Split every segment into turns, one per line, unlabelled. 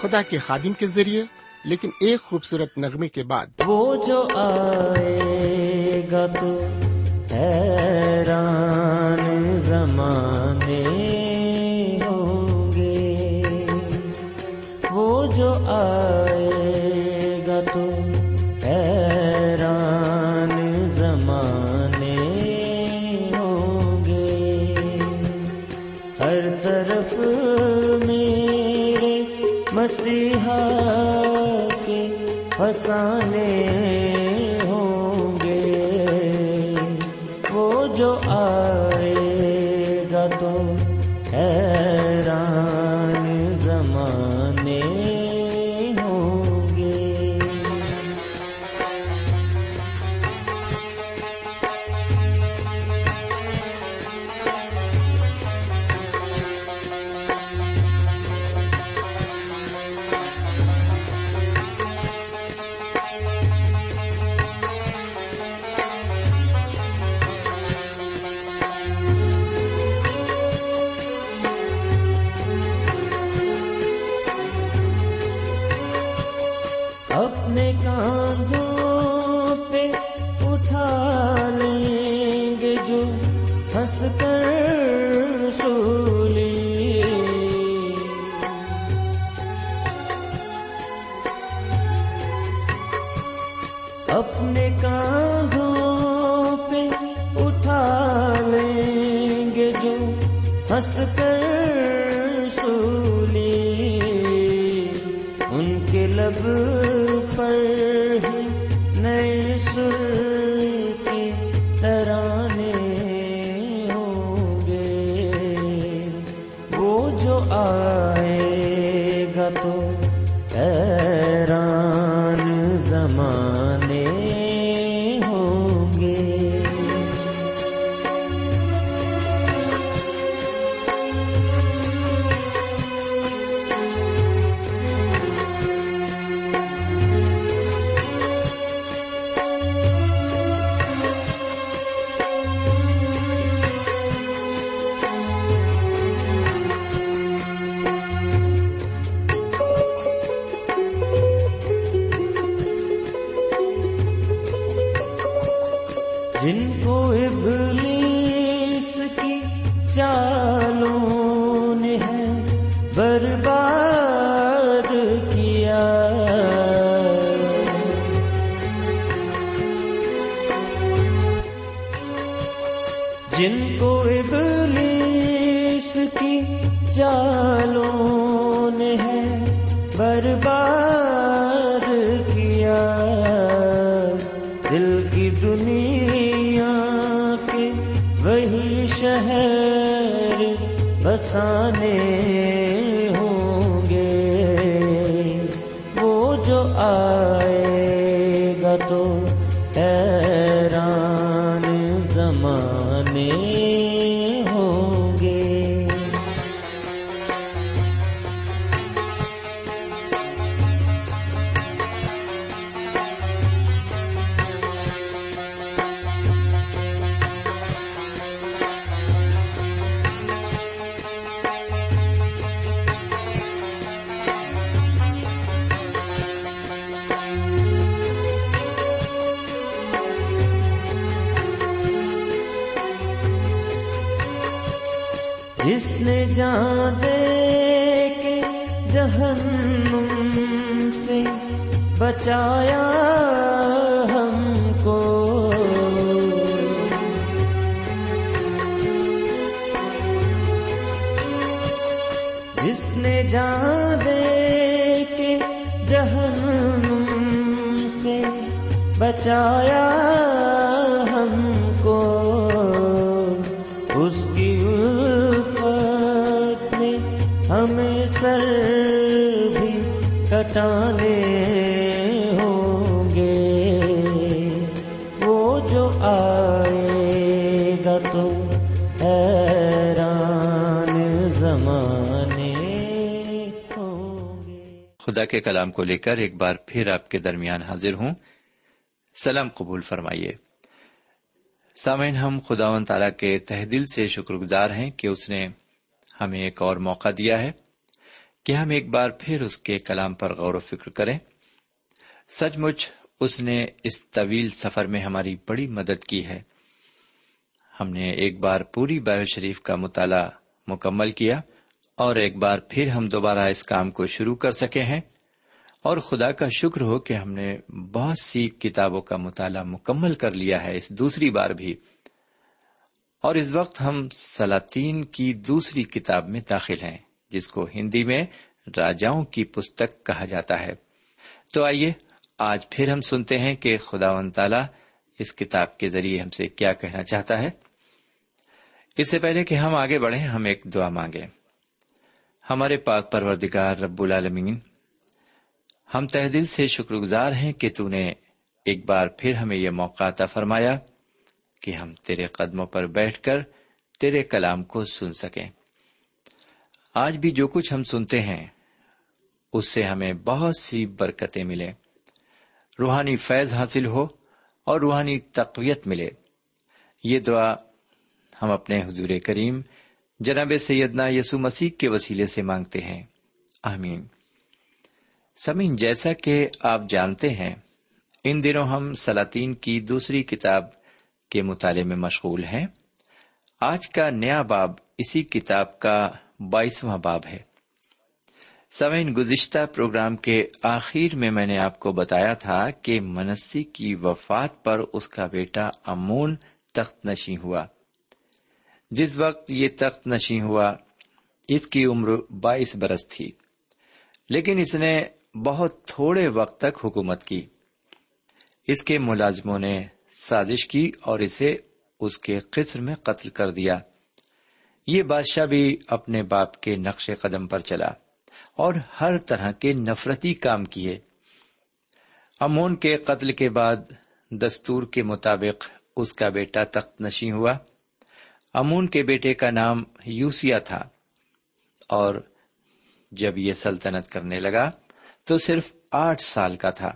خدا کے خادم کے ذریعے، لیکن ایک خوبصورت نغمے کے بعد۔
وہ جو آئے گا تو حیران زمانے ہوں گے۔ وہ جو آئے گا تو مسیحا کے فسانے دنیا کے وہی شہر بسانے ہوں گے۔ وہ جو آئے گا تو حیران جان دے کے جہنم سے بچایا ہم کو۔ جس نے جان دے کے جہنم سے بچایا
کے کلام کو لے کر ایک بار پھر آپ کے درمیان حاضر ہوں۔ سلام قبول فرمائیے۔ سامعین، ہم خدا و تعالیٰ کے تہ دل سے شکر گزار ہیں کہ اس نے ہمیں ایک اور موقع دیا ہے کہ ہم ایک بار پھر اس کے کلام پر غور و فکر کریں۔ سچ مچ، اس نے اس طویل سفر میں ہماری بڑی مدد کی ہے۔ ہم نے ایک بار پوری بائبل شریف کا مطالعہ مکمل کیا اور ایک بار پھر ہم دوبارہ اس کام کو شروع کر سکے ہیں۔ اور خدا کا شکر ہو کہ ہم نے بہت سی کتابوں کا مطالعہ مکمل کر لیا ہے اس دوسری بار بھی۔ اور اس وقت ہم سلاطین کی دوسری کتاب میں داخل ہیں، جس کو ہندی میں راجاؤں کی پستک کہا جاتا ہے۔ تو آئیے، آج پھر ہم سنتے ہیں کہ خدا و تعالی اس کتاب کے ذریعے ہم سے کیا کہنا چاہتا ہے۔ اس سے پہلے کہ ہم آگے بڑھیں، ہم ایک دعا مانگے ہمارے پاک پروردگار رب العالمین ہم تہ دل سے شکر گزار ہیں کہ تو نے ایک بار پھر ہمیں یہ موقع عطا فرمایا کہ ہم تیرے قدموں پر بیٹھ کر تیرے کلام کو سن سکیں۔ آج بھی جو کچھ ہم سنتے ہیں، اس سے ہمیں بہت سی برکتیں ملے روحانی فیض حاصل ہو اور روحانی تقویت ملے۔ یہ دعا ہم اپنے حضور کریم جناب سیدنا یسو مسیح کے وسیلے سے مانگتے ہیں۔ آمین۔ سمین، جیسا کہ آپ جانتے ہیں، ان دنوں ہم سلاطین کی دوسری کتاب کے مطالعے میں مشغول ہیں۔ آج کا نیا باب اسی کتاب کا بائیسواں باب ہے۔ سمین، گزشتہ پروگرام کے آخر میں میں نے آپ کو بتایا تھا کہ منسی کی وفات پر اس کا بیٹا امون تخت نشیں ہوا۔ جس وقت یہ تخت نشیں ہوا، اس کی عمر بائیس برس تھی۔ لیکن اس نے بہت تھوڑے وقت تک حکومت کی۔ اس کے ملازموں نے سازش کی اور اسے اس کے قصر میں قتل کر دیا۔ یہ بادشاہ بھی اپنے باپ کے نقش قدم پر چلا اور ہر طرح کے نفرتی کام کیے۔ امون کے قتل کے بعد دستور کے مطابق اس کا بیٹا تخت نشیں ہوا۔ امون کے بیٹے کا نام یوسیا تھا اور جب یہ سلطنت کرنے لگا تو صرف آٹھ سال کا تھا۔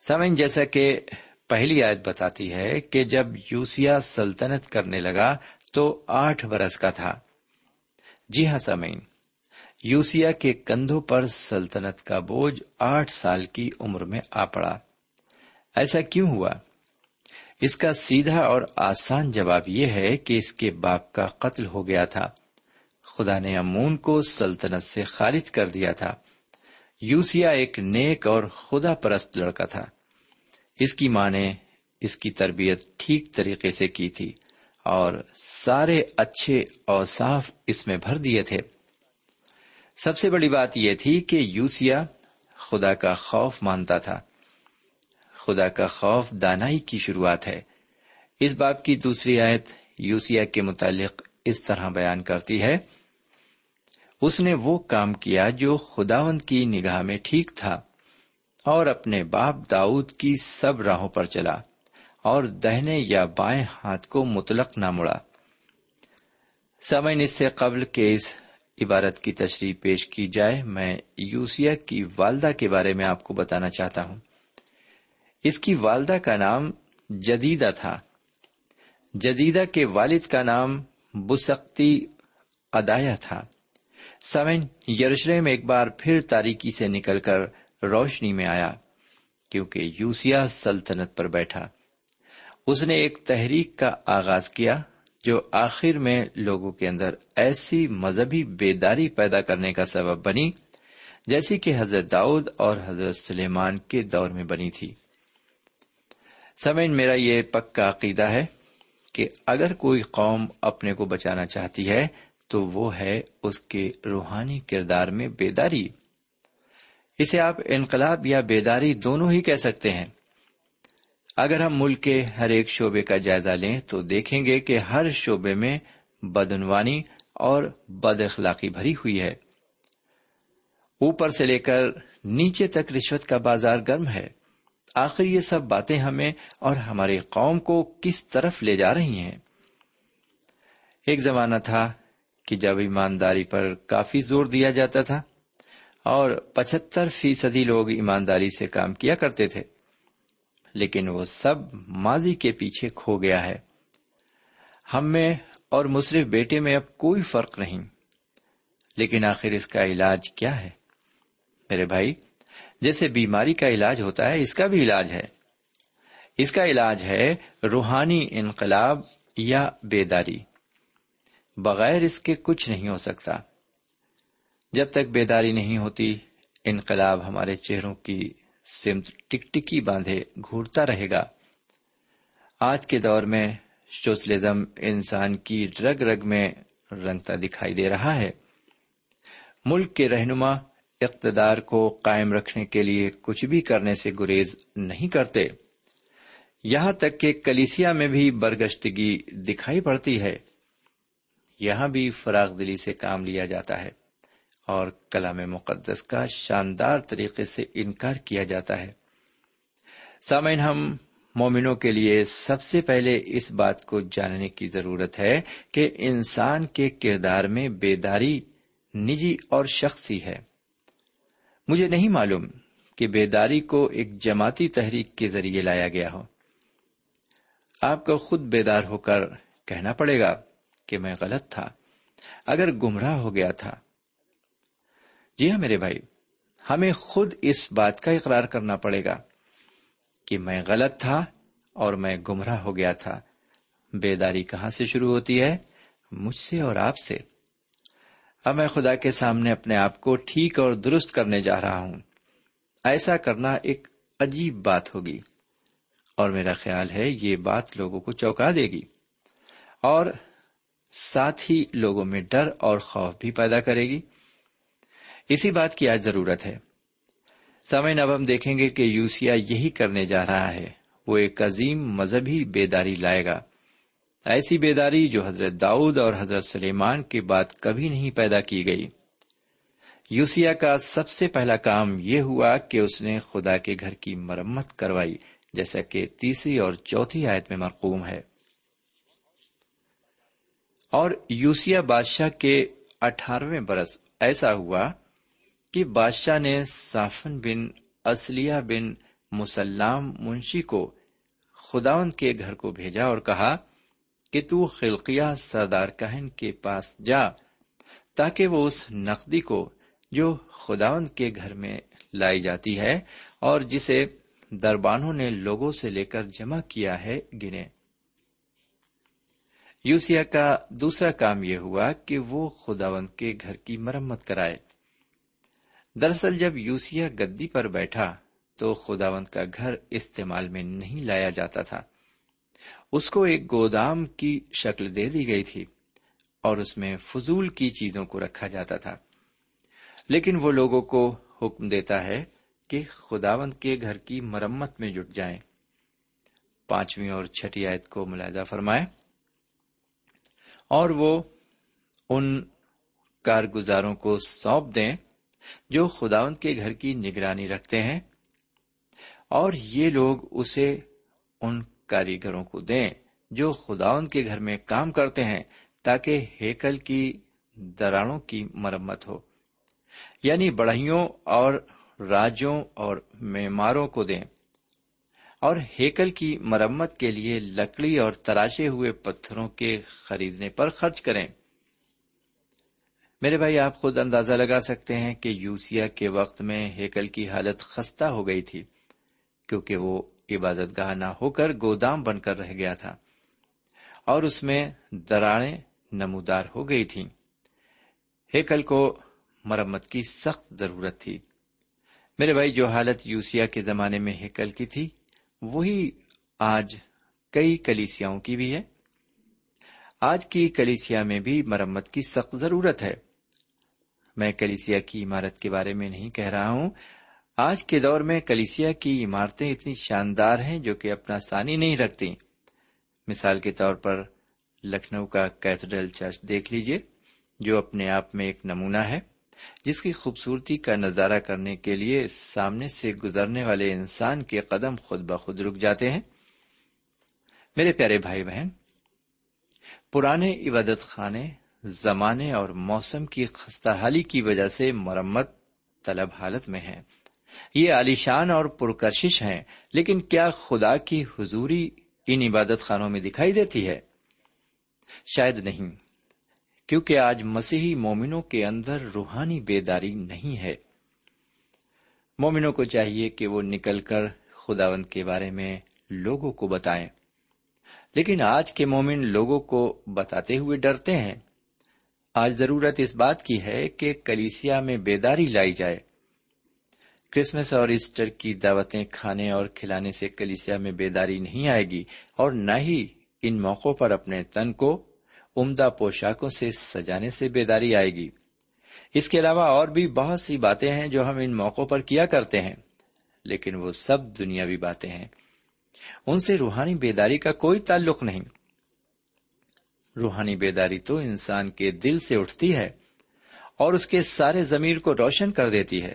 سمن جیسا کہ پہلی آیت بتاتی ہے کہ جب یوسیا سلطنت کرنے لگا تو آٹھ برس کا تھا۔ جی ہاں سمین یوسیا کے کندھوں پر سلطنت کا بوجھ آٹھ سال کی عمر میں آ پڑا۔ ایسا کیوں ہوا؟ اس کا سیدھا اور آسان جواب یہ ہے کہ اس کے باپ کا قتل ہو گیا تھا۔ خدا نے امون کو سلطنت سے خارج کر دیا تھا۔ یوسیا ایک نیک اور خدا پرست لڑکا تھا۔ اس کی ماں نے اس کی تربیت ٹھیک طریقے سے کی تھی اور سارے اچھے اور صاف اس میں بھر دیے تھے۔ سب سے بڑی بات یہ تھی کہ یوسیا خدا کا خوف مانتا تھا۔ خدا کا خوف دانائی کی شروعات ہے۔ اس باپ کی دوسری آیت یوسیا کے متعلق اس طرح بیان کرتی ہے۔ اس نے وہ کام کیا جو خداوند کی نگاہ میں ٹھیک تھا اور اپنے باپ داؤد کی سب راہوں پر چلا اور دہنے یا بائیں ہاتھ کو متلق نہ مڑا۔ سمن اس سے قبل کے اس عبارت کی تشریح پیش کی جائے، میں یوسیا کی والدہ کے بارے میں آپ کو بتانا چاہتا ہوں۔ اس کی والدہ کا نام جدیدہ تھا۔ جدیدہ کے والد کا نام بسختی ادایا تھا۔ سمن یروشلم ایک بار پھر تاریکی سے نکل کر روشنی میں آیا، کیونکہ یوسیا سلطنت پر بیٹھا۔ اس نے ایک تحریک کا آغاز کیا، جو آخر میں لوگوں کے اندر ایسی مذہبی بیداری پیدا کرنے کا سبب بنی، جیسی کہ حضرت داؤد اور حضرت سلیمان کے دور میں بنی تھی۔ سمین میرا یہ پکا عقیدہ ہے کہ اگر کوئی قوم اپنے کو بچانا چاہتی ہے تو وہ ہے اس کے روحانی کردار میں بیداری۔ اسے آپ انقلاب یا بیداری دونوں ہی کہہ سکتے ہیں۔ اگر ہم ملک کے ہر ایک شعبے کا جائزہ لیں تو دیکھیں گے کہ ہر شعبے میں بدعنوانی اور بد اخلاقی بھری ہوئی ہے۔ اوپر سے لے کر نیچے تک رشوت کا بازار گرم ہے۔ آخر یہ سب باتیں ہمیں اور ہماری قوم کو کس طرف لے جا رہی ہیں؟ ایک زمانہ تھا کہ جب ایمانداری پر کافی زور دیا جاتا تھا اور پچہتر فیصدی لوگ ایمانداری سے کام کیا کرتے تھے، لیکن وہ سب ماضی کے پیچھے کھو گیا ہے۔ ہم میں اور مصرف بیٹے میں اب کوئی فرق نہیں۔ لیکن آخر اس کا علاج کیا ہے؟ میرے بھائی، جیسے بیماری کا علاج ہوتا ہے، اس کا بھی علاج ہے۔ اس کا علاج ہے روحانی انقلاب یا بیداری۔ بغیر اس کے کچھ نہیں ہو سکتا۔ جب تک بیداری نہیں ہوتی، انقلاب ہمارے چہروں کی سمت ٹک ٹکی باندھے گھورتا رہے گا۔ آج کے دور میں سوشلزم انسان کی رگ رگ میں رنگتا دکھائی دے رہا ہے۔ ملک کے رہنما اقتدار کو قائم رکھنے کے لیے کچھ بھی کرنے سے گریز نہیں کرتے۔ یہاں تک کہ کلیسیا میں بھی برگشتگی دکھائی پڑتی ہے۔ یہاں بھی فراغ دلی سے کام لیا جاتا ہے اور کلام مقدس کا شاندار طریقے سے انکار کیا جاتا ہے۔ سامعین، ہم مومنوں کے لیے سب سے پہلے اس بات کو جاننے کی ضرورت ہے کہ انسان کے کردار میں بیداری نجی اور شخصی ہے۔ مجھے نہیں معلوم کہ بیداری کو ایک جماعتی تحریک کے ذریعے لایا گیا ہو۔ آپ کو خود بیدار ہو کر کہنا پڑے گا کہ میں غلط تھا، اگر گمراہ ہو گیا تھا۔ جی ہاں میرے بھائی، ہمیں خود اس بات کا اقرار کرنا پڑے گا کہ میں غلط تھا اور میں گمراہ ہو گیا تھا۔ بیداری کہاں سے شروع ہوتی ہے؟ مجھ سے اور آپ سے۔ اب میں خدا کے سامنے اپنے آپ کو ٹھیک اور درست کرنے جا رہا ہوں۔ ایسا کرنا ایک عجیب بات ہوگی۔ اور میرا خیال ہے یہ بات لوگوں کو چوکا دے گی۔ اور ساتھ ہی لوگوں میں ڈر اور خوف بھی پیدا کرے گی۔ اسی بات کی آج ضرورت ہے۔ سمے اب ہم دیکھیں گے کہ یوسیا یہی کرنے جا رہا ہے۔ وہ ایک عظیم مذہبی بیداری لائے گا۔ ایسی بیداری جو حضرت داؤد اور حضرت سلیمان کے بعد کبھی نہیں پیدا کی گئی۔ یوسیا کا سب سے پہلا کام یہ ہوا کہ اس نے خدا کے گھر کی مرمت کروائی، جیسا کہ تیسری اور چوتھی آیت میں مرقوم ہے۔ اور یوسیا بادشاہ کے اٹھارہویں برس ایسا ہوا کہ بادشاہ نے صافن بن اسلیہ بن مسلام منشی کو خداون کے گھر کو بھیجا اور کہا کہ تو خلقیہ سردار کہن کے پاس جا تاکہ وہ اس نقدی کو جو خداون کے گھر میں لائی جاتی ہے اور جسے دربانوں نے لوگوں سے لے کر جمع کیا ہے گنے۔ یوسیا کا دوسرا کام یہ ہوا کہ وہ خداون کے گھر کی مرمت کرائے۔ دراصل جب یوسیا گدی پر بیٹھا تو خداوند کا گھر استعمال میں نہیں لایا جاتا تھا۔ اس کو ایک گودام کی شکل دے دی گئی تھی اور اس میں فضول کی چیزوں کو رکھا جاتا تھا۔ لیکن وہ لوگوں کو حکم دیتا ہے کہ خداوند کے گھر کی مرمت میں جٹ جائیں۔ پانچویں اور چھٹی آیت کو ملاحظہ فرمائے اور وہ ان کارگزاروں کو سونپ دیں جو خداون کے گھر کی نگرانی رکھتے ہیں اور یہ لوگ اسے ان کاریگروں کو دیں جو خداون کے گھر میں کام کرتے ہیں تاکہ ہیکل کی دراڑوں کی مرمت ہو یعنی بڑھئیوں اور راجوں اور معماروں کو دیں۔ اور ہیکل کی مرمت کے لیے لکڑی اور تراشے ہوئے پتھروں کے خریدنے پر خرچ کریں۔ میرے بھائی، آپ خود اندازہ لگا سکتے ہیں کہ یوسیا کے وقت میں ہیکل کی حالت خستہ ہو گئی تھی، کیونکہ وہ عبادت گاہ نہ ہو کر گودام بن کر رہ گیا تھا اور اس میں دراڑیں نمودار ہو گئی تھی ہیکل کو مرمت کی سخت ضرورت تھی۔ میرے بھائی، جو حالت یوسیا کے زمانے میں ہیکل کی تھی وہی آج کئی کلیسیاں کی بھی ہے۔ آج کی کلیسیا میں بھی مرمت کی سخت ضرورت ہے۔ میں کلیسیا کی عمارت کے بارے میں نہیں کہہ رہا ہوں۔ آج کے دور میں کلیسیا کی عمارتیں اتنی شاندار ہیں جو کہ اپنا ثانی نہیں رکھتی مثال کے طور پر لکھنؤ کا کیتھڈرل چرچ دیکھ لیجیے جو اپنے آپ میں ایک نمونہ ہے۔ جس کی خوبصورتی کا نظارہ کرنے کے لیے سامنے سے گزرنے والے انسان کے قدم خود بخود رک جاتے ہیں۔ میرے پیارے بھائی بہن، پرانے عبادت خانے، زمانے اور موسم کی خستہ حالی کی وجہ سے مرمت طلب حالت میں ہیں یہ عالیشان اور پرکرشش ہیں، لیکن کیا خدا کی حضوری ان عبادت خانوں میں دکھائی دیتی ہے؟ شاید نہیں۔ کیونکہ آج مسیحی مومنوں کے اندر روحانی بیداری نہیں ہے۔ مومنوں کو چاہیے کہ وہ نکل کر خداوند کے بارے میں لوگوں کو بتائیں۔ لیکن آج کے مومن لوگوں کو بتاتے ہوئے ڈرتے ہیں۔ آج ضرورت اس بات کی ہے کہ کلیسیا میں بیداری لائی جائے۔ کرسمس اور ایسٹر کی دعوتیں کھانے اور کھلانے سے کلیسیا میں بیداری نہیں آئے گی اور نہ ہی ان موقعوں پر اپنے تن کو عمدہ پوشاکوں سے سجانے سے بیداری آئے گی۔ اس کے علاوہ اور بھی بہت سی باتیں ہیں جو ہم ان موقعوں پر کیا کرتے ہیں، لیکن وہ سب دنیاوی باتیں ہیں۔ ان سے روحانی بیداری کا کوئی تعلق نہیں۔ روحانی بیداری تو انسان کے دل سے اٹھتی ہے اور اس کے سارے ضمیر کو روشن کر دیتی ہے۔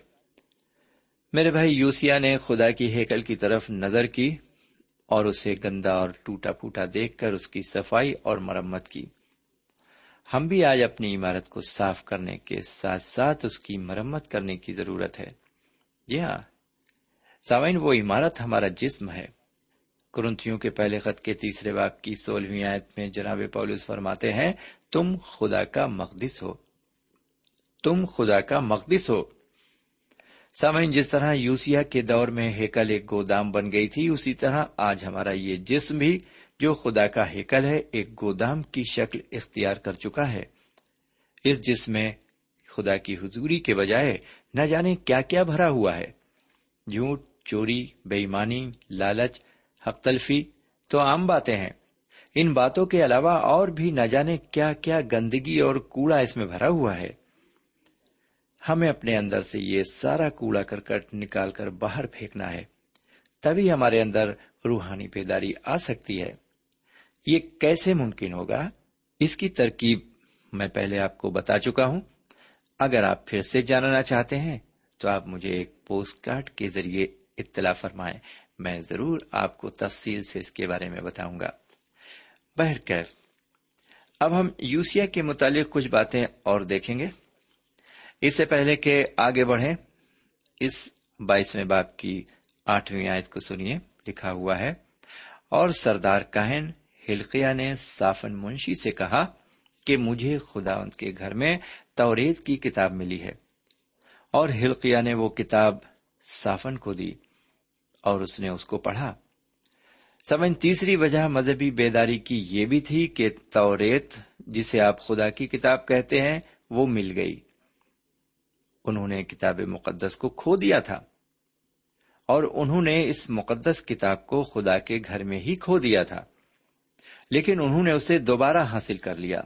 میرے بھائی یوسیا نے خدا کی ہیکل کی طرف نظر کی اور اسے گندا اور ٹوٹا پھوٹا دیکھ کر اس کی صفائی اور مرمت کی۔ ہم بھی آج اپنی عمارت کو صاف کرنے کے ساتھ ساتھ اس کی مرمت کرنے کی ضرورت ہے۔ جی ہاں سوائن وہ عمارت ہمارا جسم ہے۔ کرنتھیوں کے پہلے خط کے تیسرے باپ کی سولہویں آیت میں جناب پولس فرماتے ہیں، تم خدا کا مقدس ہو۔ تم خدا کا مقدس ہو۔ سامعین، جس طرح یوسیا کے دور میں ہیکل ایک گودام بن گئی تھی، اسی طرح آج ہمارا یہ جسم بھی جو خدا کا ہیکل ہے، ایک گودام کی شکل اختیار کر چکا ہے۔ اس جسم میں خدا کی حضوری کے بجائے نہ جانے کیا کیا بھرا ہوا ہے۔ جھوٹ، چوری بےمانی لالچ، حق تلفی تو عام باتیں ہیں۔ ان باتوں کے علاوہ اور بھی نہ جانے کیا کیا گندگی اور کوڑا اس میں بھرا ہوا ہے۔ ہمیں اپنے اندر سے یہ سارا کوڑا کرکٹ نکال کر باہر پھینکنا ہے۔ تبھی ہمارے اندر روحانی بیداری آ سکتی ہے۔ یہ کیسے ممکن ہوگا؟ اس کی ترکیب میں پہلے آپ کو بتا چکا ہوں۔ اگر آپ پھر سے جاننا چاہتے ہیں، تو آپ مجھے ایک پوسٹ کارڈ کے ذریعے اطلاع فرمائیں۔ میں ضرور آپ کو تفصیل سے اس کے بارے میں بتاؤں گا۔ بہرکیف اب ہم یوسیا کے متعلق کچھ باتیں اور دیکھیں گے۔ اس سے پہلے کہ آگے بڑھیں، اس بائیسویں باپ کی آٹھویں آیت کو سنیے، لکھا ہوا ہے، اور سردار کہن ہلقیا نے سافن منشی سے کہا کہ مجھے خدا ان کے گھر میں توریت کی کتاب ملی ہے۔ اور ہلقیا نے وہ کتاب سافن کو دی اور اس نے اس کو پڑھا۔ سمن تیسری وجہ مذہبی بیداری کی یہ بھی تھی کہ توریت، جسے آپ خدا کی کتاب کہتے ہیں، وہ مل گئی۔ انہوں نے کتاب مقدس کو کھو دیا تھا۔ اور انہوں نے اس مقدس کتاب کو خدا کے گھر میں ہی کھو دیا تھا۔ لیکن انہوں نے اسے دوبارہ حاصل کر لیا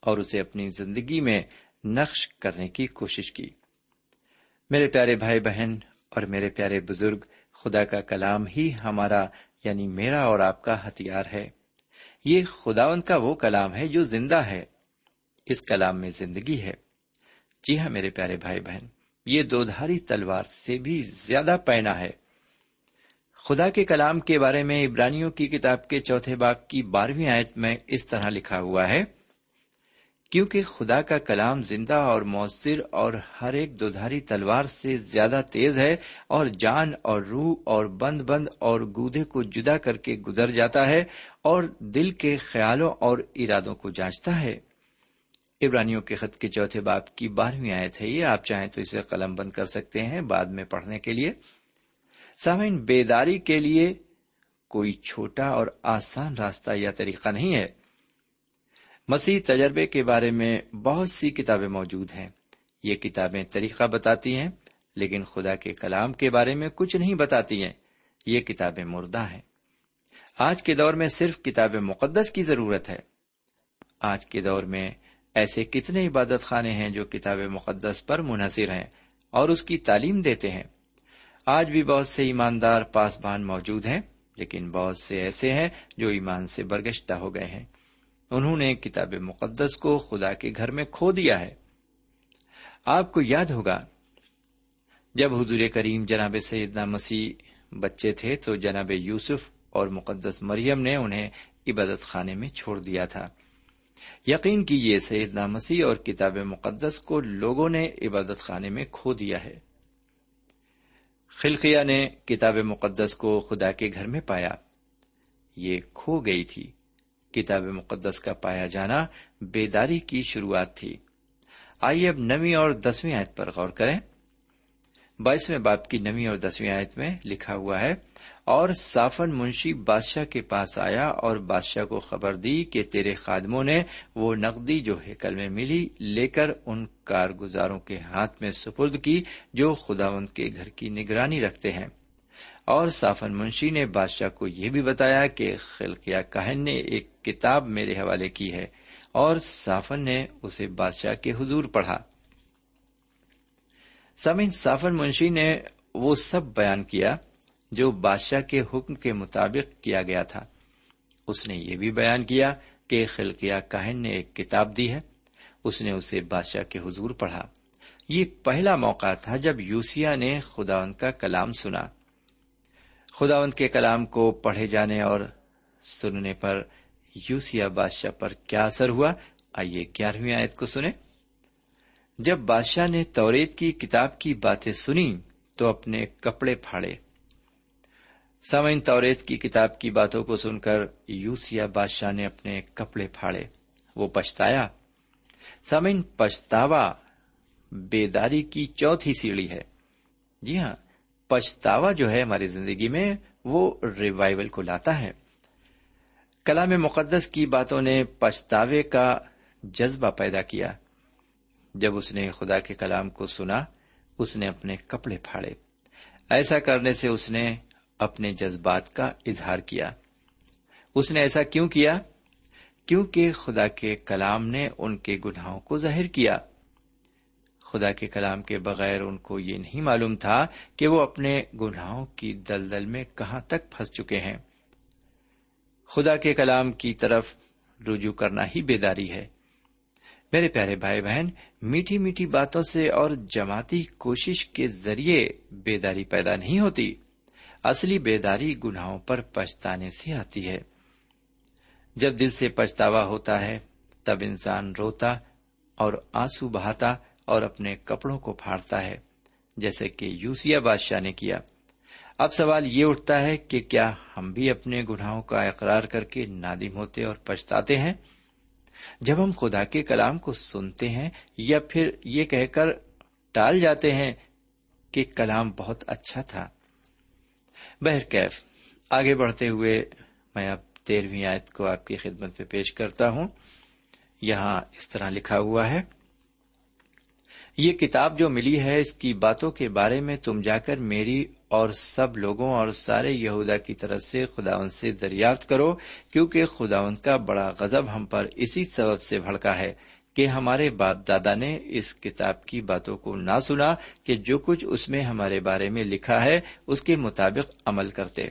اور اسے اپنی زندگی میں نقش کرنے کی کوشش کی۔ میرے پیارے بھائی بہن اور میرے پیارے بزرگ، خدا کا کلام ہی ہمارا یعنی میرا اور آپ کا ہتھیار ہے۔ یہ خداون کا وہ کلام ہے جو زندہ ہے۔ اس کلام میں زندگی ہے۔ جی ہاں میرے پیارے بھائی بہن، یہ دو دھاری تلوار سے بھی زیادہ پینا ہے۔ خدا کے کلام کے بارے میں ابرانیوں کی کتاب کے چوتھے باغ کی بارہویں آیت میں اس طرح لکھا ہوا ہے، کیونکہ خدا کا کلام زندہ اور مؤثر اور ہر ایک دودھاری تلوار سے زیادہ تیز ہے اور جان اور روح اور بند بند اور گودے کو جدا کر کے گزر جاتا ہے اور دل کے خیالوں اور ارادوں کو جانچتا ہے۔ ابرانیوں کے خط کے چوتھے باپ کی بارہویں آیت ہے یہ، آپ چاہیں تو اسے قلم بند کر سکتے ہیں بعد میں پڑھنے کے لیے۔ سامعین، بیداری کے لیے کوئی چھوٹا اور آسان راستہ یا طریقہ نہیں ہے۔ مسیح تجربے کے بارے میں بہت سی کتابیں موجود ہیں۔ یہ کتابیں طریقہ بتاتی ہیں، لیکن خدا کے کلام کے بارے میں کچھ نہیں بتاتی ہیں۔ یہ کتابیں مردہ ہیں۔ آج کے دور میں صرف کتاب مقدس کی ضرورت ہے۔ آج کے دور میں ایسے کتنے عبادت خانے ہیں جو کتاب مقدس پر منحصر ہیں اور اس کی تعلیم دیتے ہیں۔ آج بھی بہت سے ایماندار پاسبان موجود ہیں، لیکن بہت سے ایسے ہیں جو ایمان سے برگشتہ ہو گئے ہیں۔ انہوں نے کتاب مقدس کو خدا کے گھر میں کھو دیا ہے۔ آپ کو یاد ہوگا، جب حضور کریم جناب سیدنا مسیح بچے تھے، تو جناب یوسف اور مقدس مریم نے انہیں عبادت خانے میں چھوڑ دیا تھا۔ یقین کیجیے سیدنا مسیح اور کتاب مقدس کو لوگوں نے عبادت خانے میں کھو دیا ہے۔ خلقیہ نے کتاب مقدس کو خدا کے گھر میں پایا۔ یہ کھو گئی تھی۔ کتاب مقدس کا پایا جانا بیداری کی شروعات تھی۔ آئیے اب نویں اور دسویں آیت پر غور کریں۔ بائیسویں باپ کی نویں اور دسویں آیت میں لکھا ہوا ہے، اور سافن منشی بادشاہ کے پاس آیا اور بادشاہ کو خبر دی کہ تیرے خادموں نے وہ نقدی جو ہیکل میں ملی لے کر ان کارگزاروں کے ہاتھ میں سپرد کی جو خداوند کے گھر کی نگرانی رکھتے ہیں۔ اور سافن منشی نے بادشاہ کو یہ بھی بتایا کہ خلقیہ کہن نے ایک کتاب میرے حوالے کی ہے، اور سافن نے اسے بادشاہ کے حضور پڑھا۔ سمن سافن منشی نے وہ سب بیان کیا جو بادشاہ کے حکم کے مطابق کیا گیا تھا۔ اس نے یہ بھی بیان کیا کہ خلقیہ کاہن نے ایک کتاب دی ہے۔ اس نے اسے بادشاہ کے حضور پڑھا۔ یہ پہلا موقع تھا جب یوسیا نے خداوند کا کلام سنا۔ خداوند کے کلام کو پڑھے جانے اور سننے پر یوسیا بادشاہ پر کیا اثر ہوا؟ آئیے گیارہویں آیت کو سنیں۔ جب بادشاہ نے توریت کی کتاب کی باتیں سنی تو اپنے کپڑے پھاڑے۔ سمعین توریت کی کتاب کی باتوں کو سن کر یوسیا بادشاہ نے اپنے کپڑے پھاڑے۔ وہ پچھتایا۔ سمعین پچھتاوا بیداری کی چوتھی سیڑھی ہے۔ جی ہاں پچھتاوا جو ہے ہماری زندگی میں وہ ریوائول کو لاتا ہے۔ کلام مقدس کی باتوں نے پچھتاوے کا جذبہ پیدا کیا۔ جب اس نے خدا کے کلام کو سنا، اس نے اپنے کپڑے پھاڑے۔ ایسا کرنے سے اس نے اپنے جذبات کا اظہار کیا۔ اس نے ایسا کیوں کیا؟ کیونکہ خدا کے کلام نے ان کے گناہوں کو ظاہر کیا۔ خدا کے کلام کے بغیر ان کو یہ نہیں معلوم تھا کہ وہ اپنے گناہوں کی دلدل میں کہاں تک پھنس چکے ہیں۔ خدا کے کلام کی طرف رجوع کرنا ہی بیداری ہے۔ میرے پیارے بھائی بہن، میٹھی میٹھی باتوں سے اور جماعتی کوشش کے ذریعے بیداری پیدا نہیں ہوتی۔ اصلی بیداری گناہوں پر پچھتانے سے آتی ہے۔ جب دل سے پچھتاوا ہوتا ہے، تب انسان روتا اور آنسو بہاتا اور اپنے کپڑوں کو پھاڑتا ہے، جیسے کہ یوسیا بادشاہ نے کیا۔ اب سوال یہ اٹھتا ہے کہ کیا ہم بھی اپنے گناہوں کا اقرار کر کے نادم ہوتے اور پچھتاتے ہیں؟ جب ہم خدا کے کلام کو سنتے ہیں یا پھر یہ کہہ کر ٹال جاتے ہیں کہ کلام بہت اچھا تھا۔ بہرکیف آگے بڑھتے ہوئے میں اب تیرہویں آیت کو آپ کی خدمت میں پیش کرتا ہوں۔ یہاں اس طرح لکھا ہوا ہے، یہ کتاب جو ملی ہے اس کی باتوں کے بارے میں تم جا کر میری اور سب لوگوں اور سارے یہودا کی طرف سے خداون سے دریافت کرو، کیونکہ خداون کا بڑا غزب ہم پر اسی سبب سے بھڑکا ہے کہ ہمارے باپ دادا نے اس کتاب کی باتوں کو نہ سنا کہ جو کچھ اس میں ہمارے بارے میں لکھا ہے، اس کے مطابق عمل کرتے۔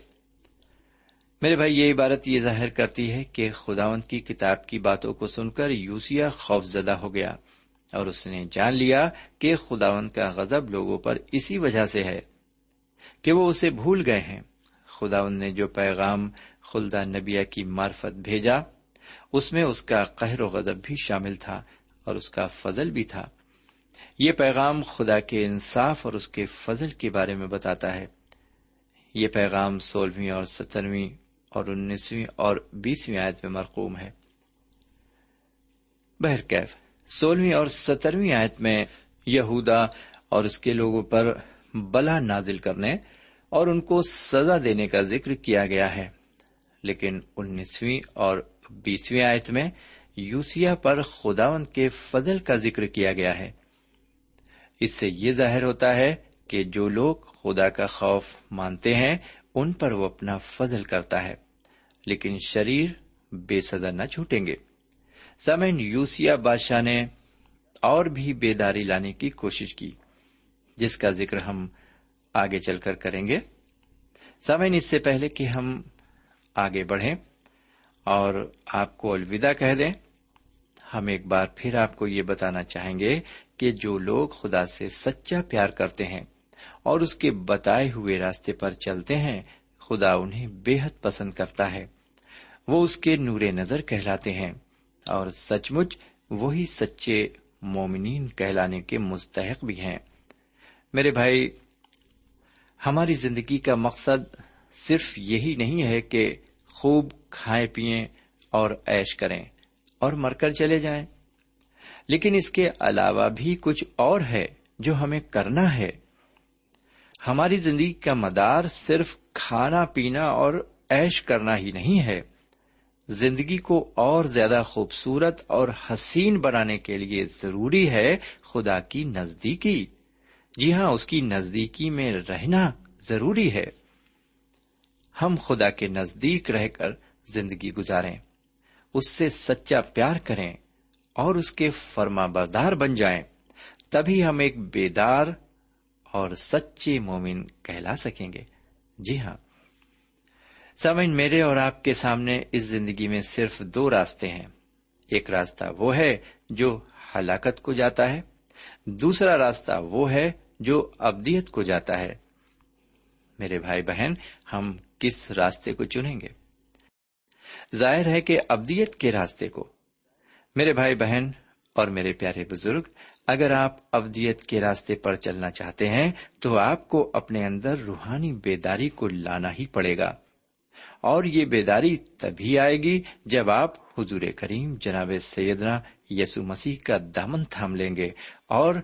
میرے بھائی، یہ عبارت یہ ظاہر کرتی ہے کہ خداوند کی کتاب کی باتوں کو سن کر یوسیا خوف زدہ ہو گیا اور اس نے جان لیا کہ خداوند کا غزب لوگوں پر اسی وجہ سے ہے۔ کہ وہ اسے بھول گئے ہیں۔ خداوند نے جو پیغام خلدا نبیا کی مارفت بھیجا، اس میں اس کا قہر و غضب بھی شامل تھا اور اس کا فضل بھی تھا۔ یہ پیغام خدا کے انصاف اور اس کے فضل کے بارے میں بتاتا ہے۔ یہ پیغام سولہویں اور سترویں اور انیسویں اور بیسویں آیت میں مرقوم ہے۔ بہرکیف سولہویں اور سترویں آیت میں یہودا اور اس کے لوگوں پر بلا نازل کرنے اور ان کو سزا دینے کا ذکر کیا گیا ہے۔ لیکن انیسویں اور بیسویں آیت میں یوسیا پر خداون کے فضل کا ذکر کیا گیا ہے۔ اس سے یہ ظاہر ہوتا ہے کہ جو لوگ خدا کا خوف مانتے ہیں، ان پر وہ اپنا فضل کرتا ہے۔ لیکن شریر بے سزا نہ چھوٹیں گے۔ سمین یوسیا بادشاہ نے اور بھی بیداری لانے کی کوشش کی۔ جس کا ذکر ہم آگے چل کر کریں گے۔ سمین اس سے پہلے کہ ہم آگے بڑھیں اور آپ کو الوداع کہہ دیں، ہم ایک بار پھر آپ کو یہ بتانا چاہیں گے کہ جو لوگ خدا سے سچا پیار کرتے ہیں اور اس کے بتائے ہوئے راستے پر چلتے ہیں، خدا انہیں بے حد پسند کرتا ہے۔ وہ اس کے نور نظر کہلاتے ہیں اور سچ مچ وہی سچے مومنین کہلانے کے مستحق بھی ہیں۔ میرے بھائی، ہماری زندگی کا مقصد صرف یہی نہیں ہے کہ خوب کھائیں پیئیں اور ایش کریں اور مر کر چلے جائیں، لیکن اس کے علاوہ بھی کچھ اور ہے جو ہمیں کرنا ہے۔ ہماری زندگی کا مدار صرف کھانا پینا اور ایش کرنا ہی نہیں ہے۔ زندگی کو اور زیادہ خوبصورت اور حسین بنانے کے لیے ضروری ہے خدا کی نزدیکی۔ جی ہاں اس کی نزدیکی میں رہنا ضروری ہے۔ ہم خدا کے نزدیک رہ کر زندگی گزاریں، اس سے سچا پیار کریں اور اس کے فرما بردار بن جائیں، تبھی ہم ایک بیدار اور سچے مومن کہلا سکیں گے۔ جی ہاں۔ سمن میرے اور آپ کے سامنے اس زندگی میں صرف دو راستے ہیں۔ ایک راستہ وہ ہے جو ہلاکت کو جاتا ہے دوسرا راستہ وہ ہے جو ابدیت کو جاتا ہے۔ میرے بھائی بہن، ہم کس راستے کو چنیں گے؟ ظاہر ہے کہ ابدیت کے راستے کو۔ میرے بھائی بہن اور میرے پیارے بزرگ، اگر آپ ابدیت کے راستے پر چلنا چاہتے ہیں، تو آپ کو اپنے اندر روحانی بیداری کو لانا ہی پڑے گا۔ اور یہ بیداری تبھی آئے گی جب آپ حضور کریم جناب سیدنا یسو مسیح کا دامن تھام لیں گے اور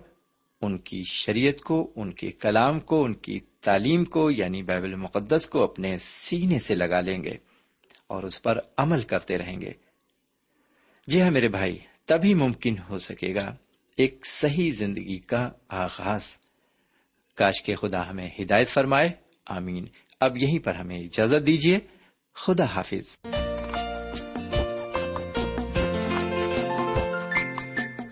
ان کی شریعت کو، ان کے کلام کو، ان کی تعلیم کو یعنی بائبل مقدس کو اپنے سینے سے لگا لیں گے اور اس پر عمل کرتے رہیں گے۔ جی ہاں میرے بھائی، تبھی ممکن ہو سکے گا ایک صحیح زندگی کا آغاز۔ کاش کے خدا ہمیں ہدایت فرمائے۔ آمین۔ اب یہیں پر ہمیں اجازت دیجیے خدا حافظ۔